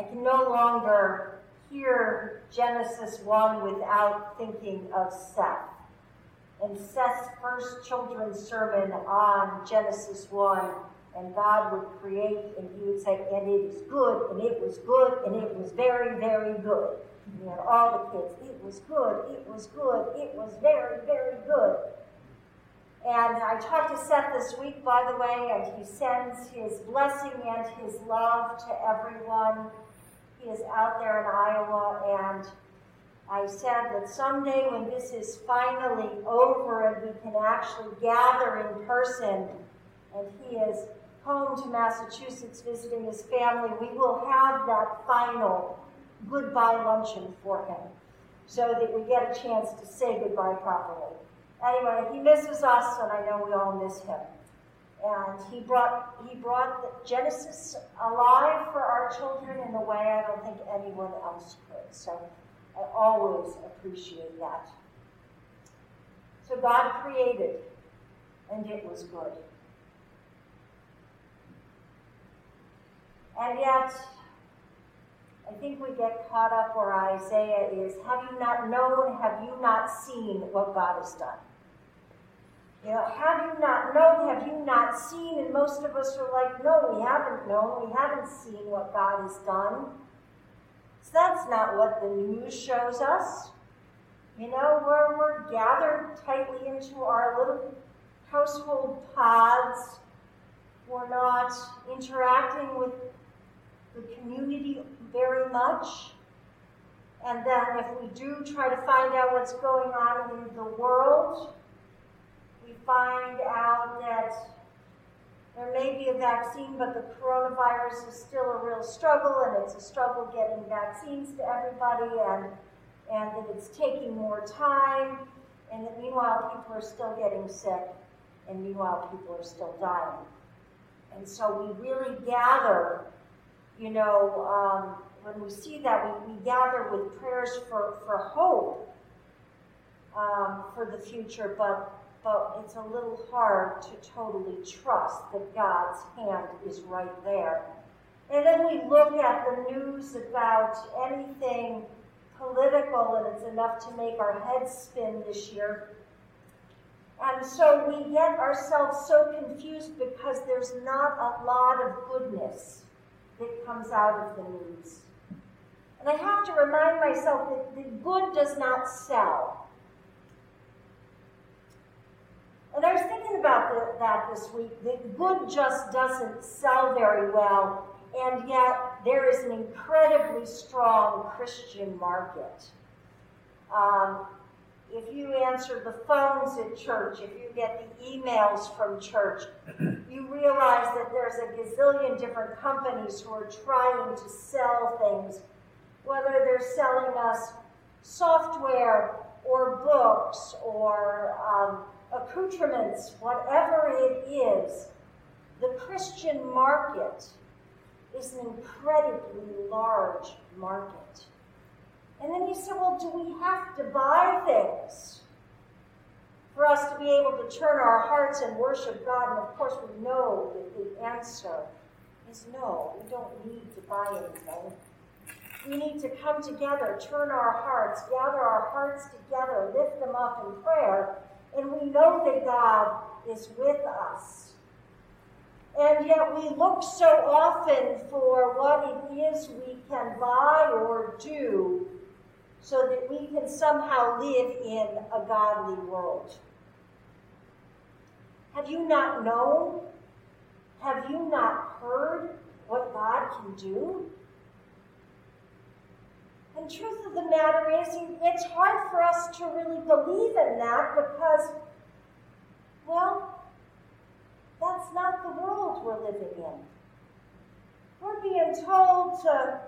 I can no longer hear Genesis 1 without thinking of Seth. And Seth's first children's sermon on Genesis 1, and God would create, and he would say, and it is good, and it was good, and it was very, very good. And all the kids, it was good, it was good, it was very, very good. And I talked to Seth this week, by the way, and he sends his blessing and his love to everyone. He is out there in Iowa, and I said that someday when this is finally over and we can actually gather in person, and he is home to Massachusetts visiting his family, we will have that final goodbye luncheon for him so that we get a chance to say goodbye properly. Anyway, he misses us, and I know we all miss him. And he brought he brought Genesis alive for our children in a way I don't think anyone else could. So I always appreciate that. So God created, and it was good. And yet, I think we get caught up where Isaiah is have you not known, have you not seen what God has done? You know, have you not known, have you not seen? And most of us are like, no, we haven't known, we haven't seen what God has done. So that's not what the news shows us. You know, where we're gathered tightly into our little household pods, we're not interacting with the community very much. And then if we do try to find out what's going on in the world, find out that there may be a vaccine, but the coronavirus is still a real struggle, and it's a struggle getting vaccines to everybody, and, and that it's taking more time, and that meanwhile people are still getting sick, and meanwhile people are still dying. And so we really gather, you know, um, when we see that, we, we gather with prayers for, for hope um, for the future, but but it's a little hard to totally trust that God's hand is right there. And then we look at the news about anything political, and it's enough to make our heads spin this year. And so we get ourselves so confused because there's not a lot of goodness that comes out of the news. And I have to remind myself that the good does not sell. And I was thinking about the, that this week. The good just doesn't sell very well, and yet there is an incredibly strong Christian market. Um, if you answer the phones at church, if you get the emails from church, you realize that there's a gazillion different companies who are trying to sell things, whether they're selling us software or books or um, accoutrements, whatever it is, the Christian market is an incredibly large market. And then you say, well, do we have to buy things for us to be able to turn our hearts and worship God? And of course, we know that the answer is no, we don't need to buy anything. We need to come together, turn our hearts, gather our hearts together, lift them up in prayer, and we know that God is with us. And yet we look so often for what it is we can buy or do so that we can somehow live in a godly world. Have you not known? Have you not heard what God can do? And truth of the matter is, it's hard for us to really believe in that because, well, that's not the world we're living in. We're being told to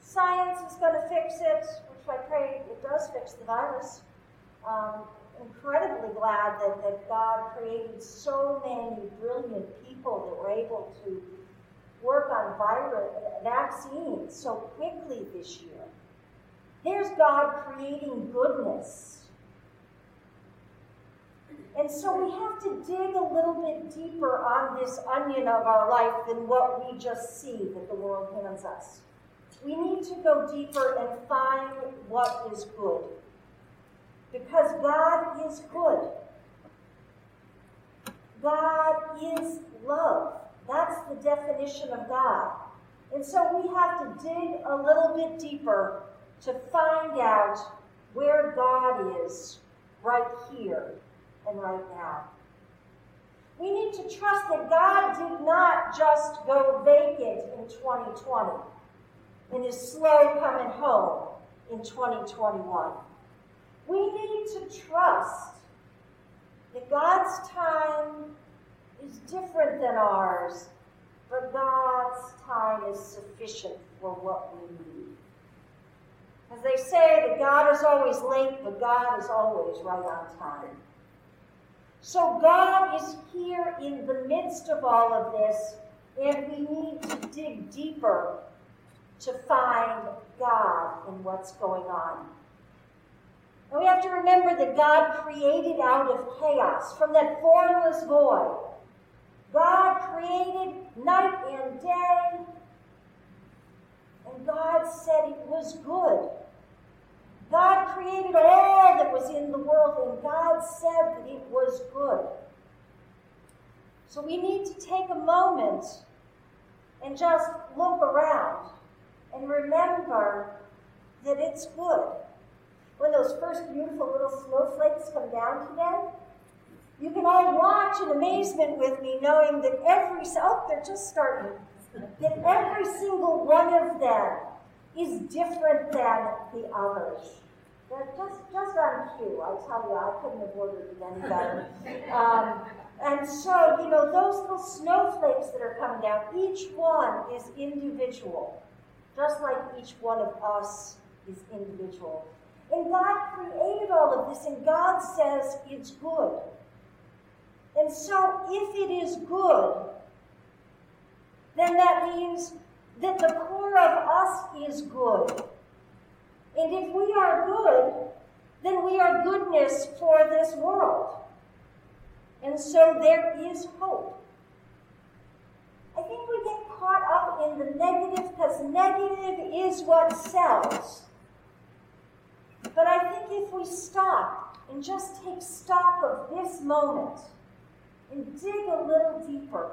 science is going to fix it, which I pray it does fix the virus. Um, incredibly glad that, that God created so many brilliant people that were able to work on virus uh, vaccines so quickly this year. There's God creating goodness. And so we have to dig a little bit deeper on this onion of our life than what we just see that the world hands us. We need to go deeper and find what is good. Because God is good. God is love. That's the definition of God. And so we have to dig a little bit deeper to find out where God is right here and right now. We need to trust that God did not just go vacant in 2020 and is slow coming home in 2021. We need to trust that God's time is different than ours, but God's time is sufficient for what we need. As they say, that God is always late, but God is always right on time. So God is here in the midst of all of this, and we need to dig deeper to find God in what's going on. And we have to remember that God created out of chaos, from that formless void. God created night and day, and God said it was good. God created all that was in the world, and God said that it was good. So we need to take a moment and just look around and remember that it's good. When those first beautiful little snowflakes come down today, you can all watch in amazement with me, knowing that every, oh, they're just starting, that every single one of them is different than the others. They're just, just on cue, I tell you, I couldn't have ordered it any better. Um, and so, you know, those little snowflakes that are coming down, each one is individual, just like each one of us is individual. And God created all of this, and God says it's good. And so, if it is good, then that means that the core of us is good. And if we are good, then we are goodness for this world. And so there is hope. I think we get caught up in the negative because negative is what sells. But I think if we stop and just take stock of this moment and dig a little deeper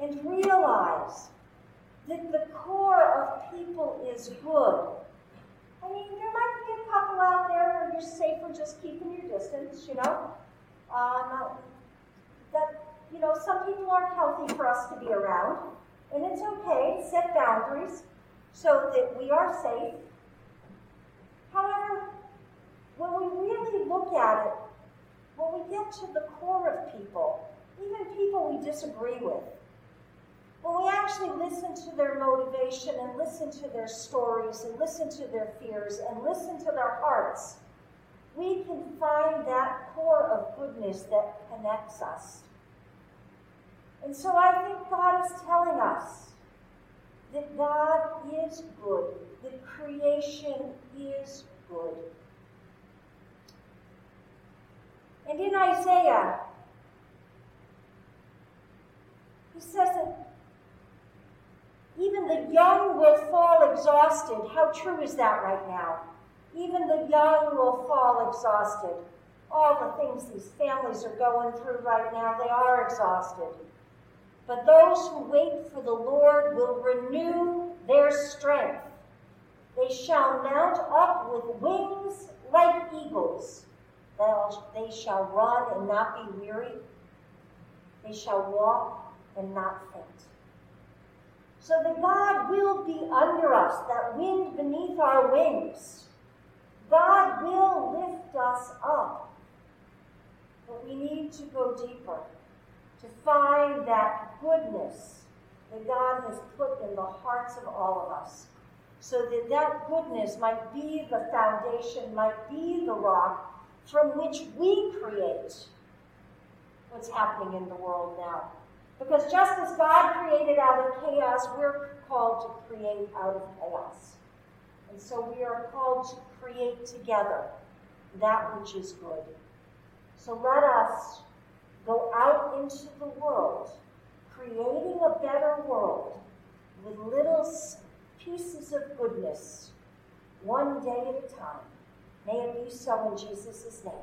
and realize that the core of people is good. I mean, there might be a couple out there where you're safer just keeping your distance, you know. Um, that, you know, some people aren't healthy for us to be around, and it's okay. Set boundaries so that we are safe. However, when we really look at it, when we get to the core of people, even people we disagree with, when we actually listen to their motivation and listen to their stories and listen to their fears and listen to their hearts, we can find that core of goodness that connects us. And so I think God is telling us that God is good, that creation is good. And in Isaiah, he says that even the young will fall exhausted. How true is that right now? Even the young will fall exhausted. All the things these families are going through right now, they are exhausted. But those who wait for the Lord will renew their strength. They shall mount up with wings like eagles. They shall run and not be weary. They shall walk and not faint. So that God will be under us, that wind beneath our wings. God will lift us up. But we need to go deeper to find that goodness that God has put in the hearts of all of us. So that that goodness might be the foundation, might be the rock from which we create what's happening in the world now. Because just as God created out of chaos, we're called to create out of chaos. And so we are called to create together that which is good. So let us go out into the world, creating a better world with little pieces of goodness, one day at a time. May it be so in Jesus' name.